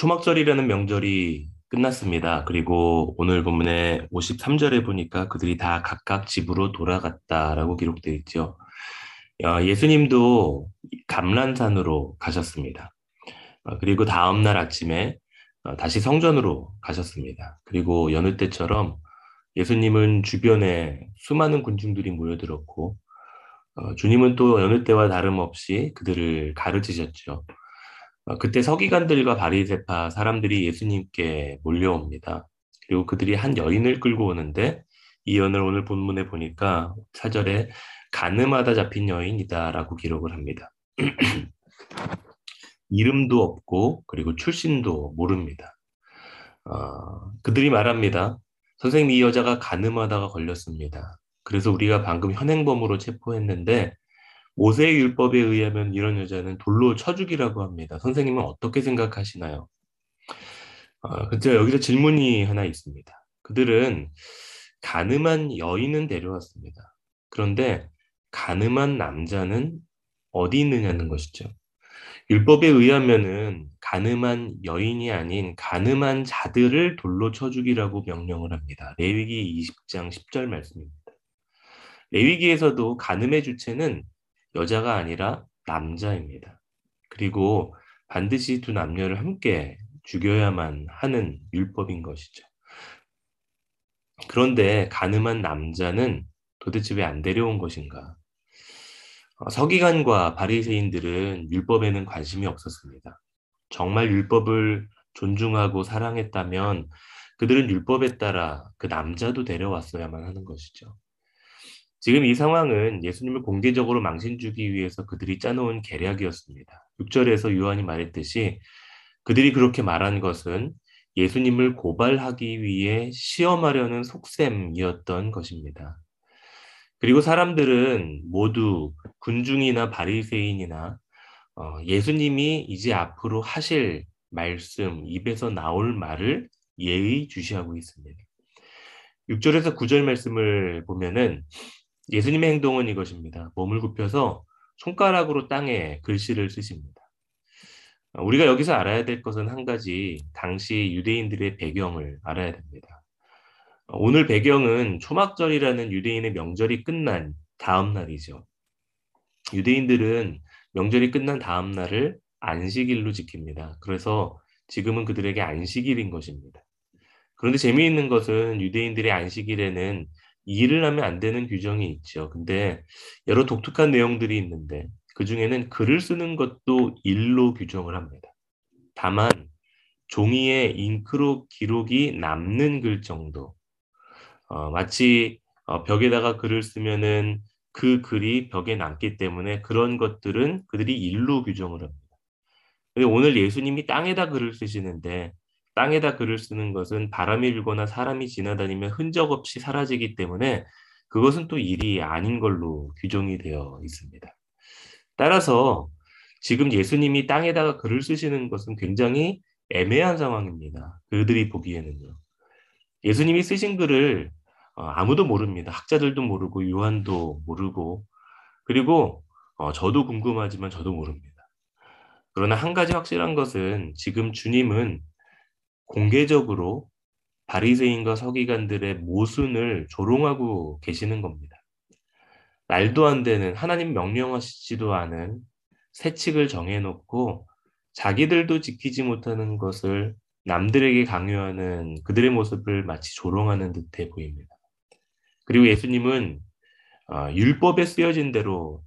초막절이라는 명절이 끝났습니다. 그리고 오늘 본문의 53절에 보니까 그들이 다 각각 집으로 돌아갔다라고 기록되어 있죠. 어, 예수님도 감란산으로 가셨습니다. 어, 그리고 다음 날 아침에 어, 다시 성전으로 가셨습니다. 그리고 여느 때처럼 예수님은 주변에 수많은 군중들이 모여들었고 주님은 또 여느 때와 다름없이 그들을 가르치셨죠. 어, 그때 서기관들과 바리새파 사람들이 예수님께 몰려옵니다. 그리고 그들이 한 여인을 끌고 오는데 이 여인을 오늘 본문에 보니까 사절에 가늠하다 잡힌 여인이다라고 기록을 합니다. 이름도 없고 그리고 출신도 모릅니다. 어, 그들이 말합니다. 선생님 이 여자가 가늠하다가 걸렸습니다. 그래서 우리가 방금 현행범으로 체포했는데 모세의 율법에 의하면 이런 여자는 돌로 쳐 죽이라고 합니다. 선생님은 어떻게 생각하시나요? 어, 근데 여기서 질문이 하나 있습니다. 그들은 가늠한 여인은 데려왔습니다. 그런데 가늠한 남자는 어디 있느냐는 것이죠. 율법에 의하면은 가늠한 여인이 아닌 가늠한 자들을 돌로 쳐 죽이라고 명령을 합니다. 레위기 20장 10절 말씀입니다. 레위기에서도 가늠의 주체는 여자가 아니라 남자입니다. 그리고 반드시 두 남녀를 함께 죽여야만 하는 율법인 것이죠. 그런데 가늠한 남자는 도대체 왜 안 데려온 것인가? 어, 서기관과 바리새인들은 율법에는 관심이 없었습니다. 정말 율법을 존중하고 사랑했다면 그들은 율법에 따라 그 남자도 데려왔어야만 하는 것이죠. 지금 이 상황은 예수님을 공개적으로 망신 주기 위해서 그들이 짜놓은 계략이었습니다. 6절에서 요한이 말했듯이 그들이 그렇게 말한 것은 예수님을 고발하기 위해 시험하려는 속셈이었던 것입니다. 그리고 사람들은 모두 군중이나 바리새인이나 어, 예수님이 이제 앞으로 하실 말씀, 입에서 나올 말을 예의 주시하고 있습니다. 6절에서 9절 말씀을 보면은 예수님의 행동은 이것입니다. 몸을 굽혀서 손가락으로 땅에 글씨를 쓰십니다. 우리가 여기서 알아야 될 것은 한 가지, 당시 유대인들의 배경을 알아야 됩니다. 오늘 배경은 초막절이라는 유대인의 명절이 끝난 다음 날이죠. 유대인들은 명절이 끝난 다음 날을 안식일로 지킵니다. 그래서 지금은 그들에게 안식일인 것입니다. 그런데 재미있는 것은 유대인들의 안식일에는 일을 하면 안 되는 규정이 있죠. 근데 여러 독특한 내용들이 있는데 그 중에는 글을 쓰는 것도 일로 규정을 합니다. 다만 종이에 잉크로 기록이 남는 글 정도. 어, 마치 어, 벽에다가 글을 쓰면은 그 글이 벽에 남기 때문에 그런 것들은 그들이 일로 규정을 합니다. 오늘 예수님이 땅에다 글을 쓰시는데 땅에다 글을 쓰는 것은 바람이 불거나 사람이 지나다니면 흔적 없이 사라지기 때문에 그것은 또 일이 아닌 걸로 규정이 되어 있습니다. 따라서 지금 예수님이 땅에다가 글을 쓰시는 것은 굉장히 애매한 상황입니다. 그들이 보기에는요. 예수님이 쓰신 글을 어, 아무도 모릅니다. 학자들도 모르고 요한도 모르고 그리고 어, 저도 궁금하지만 저도 모릅니다. 그러나 한 가지 확실한 것은 지금 주님은 공개적으로 바리새인과 서기관들의 모순을 조롱하고 계시는 겁니다. 말도 안 되는 하나님 명령하시지도 않은 세칙을 정해놓고 자기들도 지키지 못하는 것을 남들에게 강요하는 그들의 모습을 마치 조롱하는 듯해 보입니다. 그리고 예수님은 어, 율법에 쓰여진 대로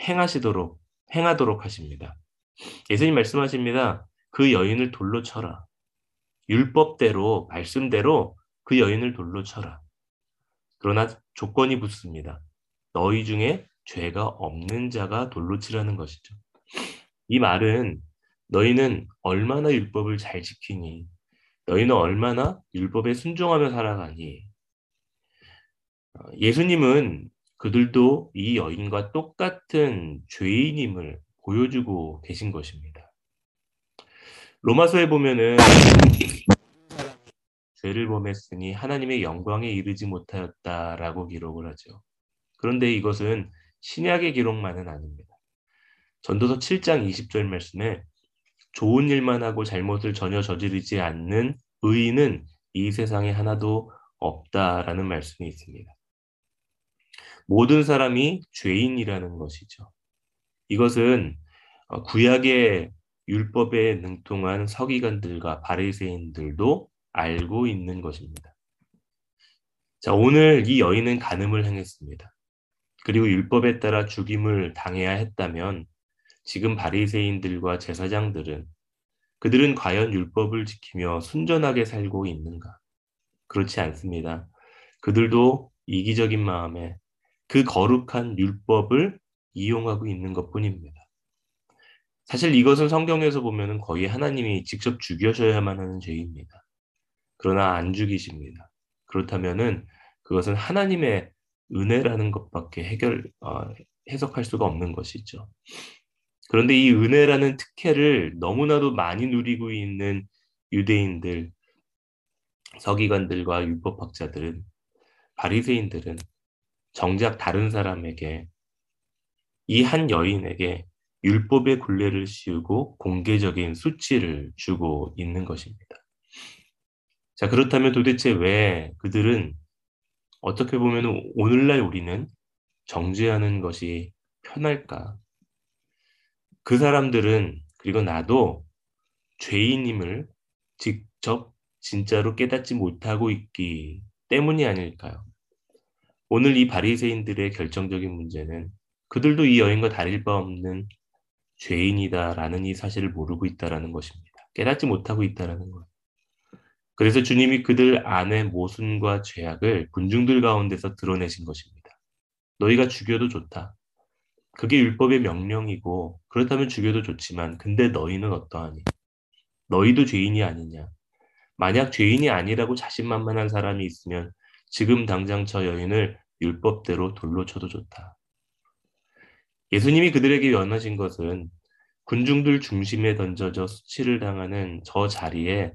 행하시도록 행하도록 하십니다. 예수님 말씀하십니다. 그 여인을 돌로 쳐라. 율법대로 말씀대로 그 여인을 돌로 쳐라. 그러나 조건이 붙습니다. 너희 중에 죄가 없는 자가 돌로 치라는 것이죠. 이 말은 너희는 얼마나 율법을 잘 지키니? 너희는 얼마나 율법에 순종하며 살아가니? 어, 예수님은 그들도 이 여인과 똑같은 죄인임을 보여주고 계신 것입니다. 로마서에 보면은 죄를 범했으니 하나님의 영광에 이르지 못하였다라고 기록을 하죠. 그런데 이것은 신약의 기록만은 아닙니다. 전도서 7장 20절 말씀에 좋은 일만 하고 잘못을 전혀 저지르지 않는 의인은 이 세상에 하나도 없다라는 말씀이 있습니다. 모든 사람이 죄인이라는 것이죠. 이것은 어, 구약의 율법에 능통한 서기관들과 바리새인들도 알고 있는 것입니다. 자, 오늘 이 여인은 간음을 행했습니다. 그리고 율법에 따라 죽임을 당해야 했다면 지금 바리새인들과 제사장들은 그들은 과연 율법을 지키며 순전하게 살고 있는가? 그렇지 않습니다. 그들도 이기적인 마음에 그 거룩한 율법을 이용하고 있는 것 뿐입니다. 사실 이것은 성경에서 보면 거의 하나님이 직접 죽여셔야만 하는 죄입니다. 그러나 안 죽이십니다. 그렇다면은 그것은 하나님의 은혜라는 것밖에 해결 어, 해석할 수가 없는 것이죠. 그런데 이 은혜라는 특혜를 너무나도 많이 누리고 있는 유대인들, 서기관들과 율법학자들은 바리새인들은 정작 다른 사람에게 이 한 여인에게 율법의 굴레를 씌우고 공개적인 수치를 주고 있는 것입니다. 자, 그렇다면 도대체 왜 그들은 어떻게 보면 오늘날 우리는 정죄하는 것이 편할까? 그 사람들은 그리고 나도 죄인임을 직접 진짜로 깨닫지 못하고 있기 때문이 아닐까요? 오늘 이 바리새인들의 결정적인 문제는 그들도 이 여인과 다를 바 없는 죄인이다라는 이 사실을 모르고 있다라는 것입니다. 깨닫지 못하고 있다라는 것. 그래서 주님이 그들 안의 모순과 죄악을 군중들 가운데서 드러내신 것입니다. 너희가 죽여도 좋다. 그게 율법의 명령이고 그렇다면 죽여도 좋지만 근데 너희는 어떠하니? 너희도 죄인이 아니냐? 만약 죄인이 아니라고 자신만만한 사람이 있으면 지금 당장 저 여인을 율법대로 돌로 쳐도 좋다. 예수님이 그들에게 연하신 것은 군중들 중심에 던져져 수치를 당하는 저 자리에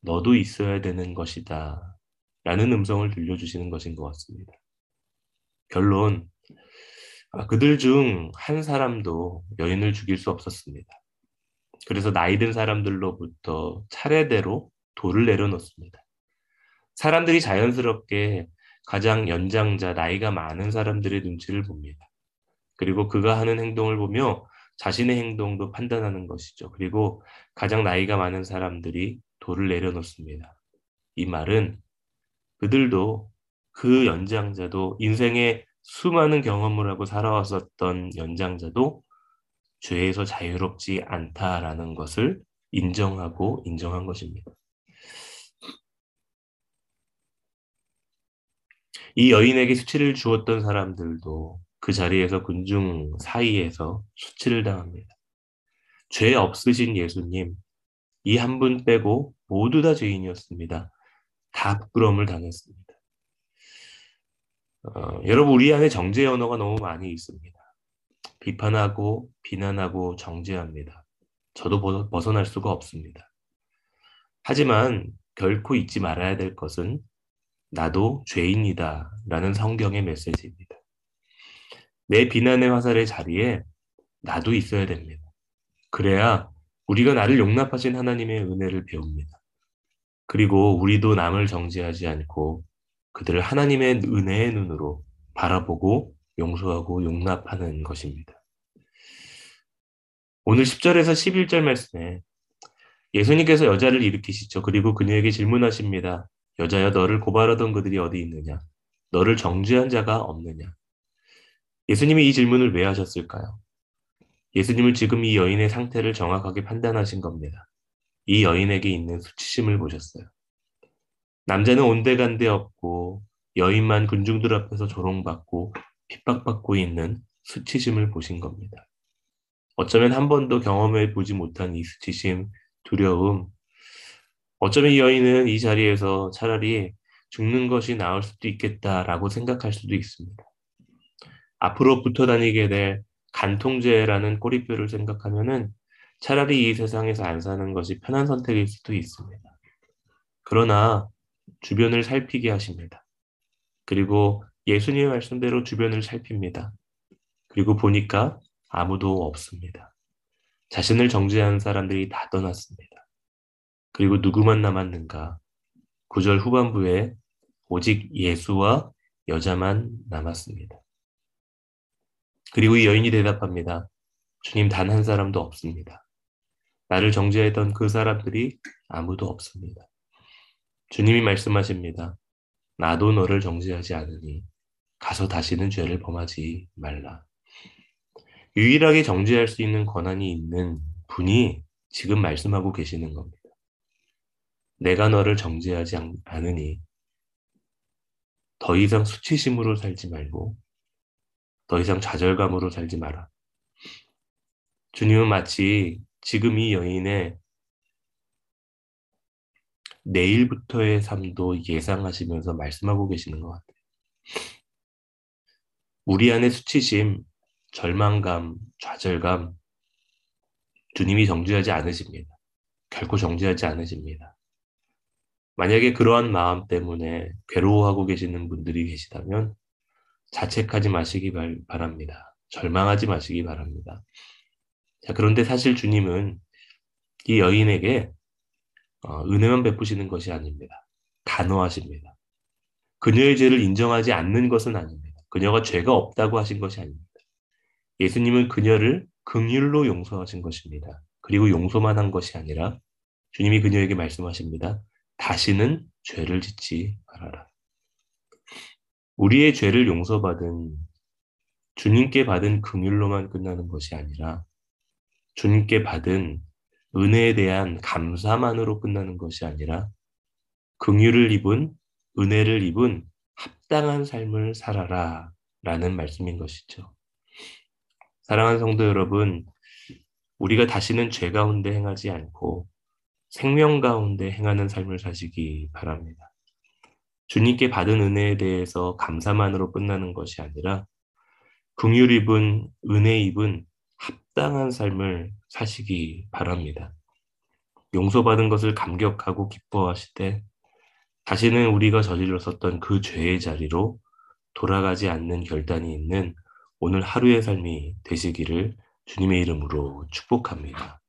너도 있어야 되는 것이다. 라는 음성을 들려주시는 것인 것 같습니다. 결론, 아, 그들 중 한 사람도 여인을 죽일 수 없었습니다. 그래서 나이든 사람들로부터 차례대로 돌을 내려놓습니다. 사람들이 자연스럽게 가장 연장자, 나이가 많은 사람들의 눈치를 봅니다. 그리고 그가 하는 행동을 보며 자신의 행동도 판단하는 것이죠. 그리고 가장 나이가 많은 사람들이 돌을 내려놓습니다. 이 말은 그들도 그 연장자도 인생의 수많은 경험을 하고 살아왔었던 연장자도 죄에서 자유롭지 않다라는 것을 인정하고 인정한 것입니다. 이 여인에게 수치를 주었던 사람들도 그 자리에서 군중 사이에서 수치를 당합니다. 죄 없으신 예수님, 이 한 분 빼고 모두 다 죄인이었습니다. 다 부끄러움을 당했습니다. 어, 여러분, 우리 안에 정죄 언어가 너무 많이 있습니다. 비판하고, 비난하고, 정죄합니다. 저도 벗어날 수가 없습니다. 하지만 결코 잊지 말아야 될 것은 나도 죄인이다 라는 성경의 메시지입니다. 내 비난의 화살의 자리에 나도 있어야 됩니다. 그래야 우리가 나를 용납하신 하나님의 은혜를 배웁니다. 그리고 우리도 남을 정죄하지 않고 그들을 하나님의 은혜의 눈으로 바라보고 용서하고 용납하는 것입니다. 오늘 10절에서 11절 말씀에 예수님께서 여자를 일으키시죠. 그리고 그녀에게 질문하십니다. 여자여 너를 고발하던 그들이 어디 있느냐? 너를 정죄한 자가 없느냐? 예수님이 이 질문을 왜 하셨을까요? 예수님은 지금 이 여인의 상태를 정확하게 판단하신 겁니다. 이 여인에게 있는 수치심을 보셨어요. 남자는 온데간데 없고 여인만 군중들 앞에서 조롱받고 핍박받고 있는 수치심을 보신 겁니다. 어쩌면 한 번도 경험해 보지 못한 이 수치심, 두려움, 어쩌면 이 여인은 이 자리에서 차라리 죽는 것이 나을 수도 있겠다라고 생각할 수도 있습니다. 앞으로 붙어 다니게 될 간통죄라는 꼬리표를 생각하면은 차라리 이 세상에서 안 사는 것이 편한 선택일 수도 있습니다. 그러나 주변을 살피게 하십니다. 그리고 예수님의 말씀대로 주변을 살핍니다. 그리고 보니까 아무도 없습니다. 자신을 정죄하는 사람들이 다 떠났습니다. 그리고 누구만 남았는가? 9절 후반부에 오직 예수와 여자만 남았습니다. 그리고 이 여인이 대답합니다. 주님 단 한 사람도 없습니다. 나를 정죄했던 그 사람들이 아무도 없습니다. 주님이 말씀하십니다. 나도 너를 정죄하지 않으니 가서 다시는 죄를 범하지 말라. 유일하게 정죄할 수 있는 권한이 있는 분이 지금 말씀하고 계시는 겁니다. 내가 너를 정죄하지 않으니 더 이상 수치심으로 살지 말고 더 이상 좌절감으로 살지 마라. 주님은 마치 지금 이 여인의 내일부터의 삶도 예상하시면서 말씀하고 계시는 것 같아요. 우리 안의 수치심, 절망감, 좌절감, 주님이 정죄하지 않으십니다. 결코 정죄하지 않으십니다. 만약에 그러한 마음 때문에 괴로워하고 계시는 분들이 계시다면 자책하지 마시기 바랍니다. 절망하지 마시기 바랍니다. 자, 그런데 사실 주님은 이 여인에게 어, 은혜만 베푸시는 것이 아닙니다. 단호하십니다. 그녀의 죄를 인정하지 않는 것은 아닙니다. 그녀가 죄가 없다고 하신 것이 아닙니다. 예수님은 그녀를 긍휼로 용서하신 것입니다. 그리고 용서만 한 것이 아니라 주님이 그녀에게 말씀하십니다. 다시는 죄를 짓지 말아라. 우리의 죄를 용서받은 주님께 받은 긍휼로만 끝나는 것이 아니라 주님께 받은 은혜에 대한 감사만으로 끝나는 것이 아니라 긍휼을 입은 은혜를 입은 합당한 삶을 살아라 라는 말씀인 것이죠. 사랑하는 성도 여러분, 우리가 다시는 죄 가운데 행하지 않고 생명 가운데 행하는 삶을 사시기 바랍니다. 주님께 받은 은혜에 대해서 감사만으로 끝나는 것이 아니라 긍휼 입은 은혜 입은 합당한 삶을 사시기 바랍니다. 용서받은 것을 감격하고 기뻐하실 때 다시는 우리가 저질렀었던 그 죄의 자리로 돌아가지 않는 결단이 있는 오늘 하루의 삶이 되시기를 주님의 이름으로 축복합니다.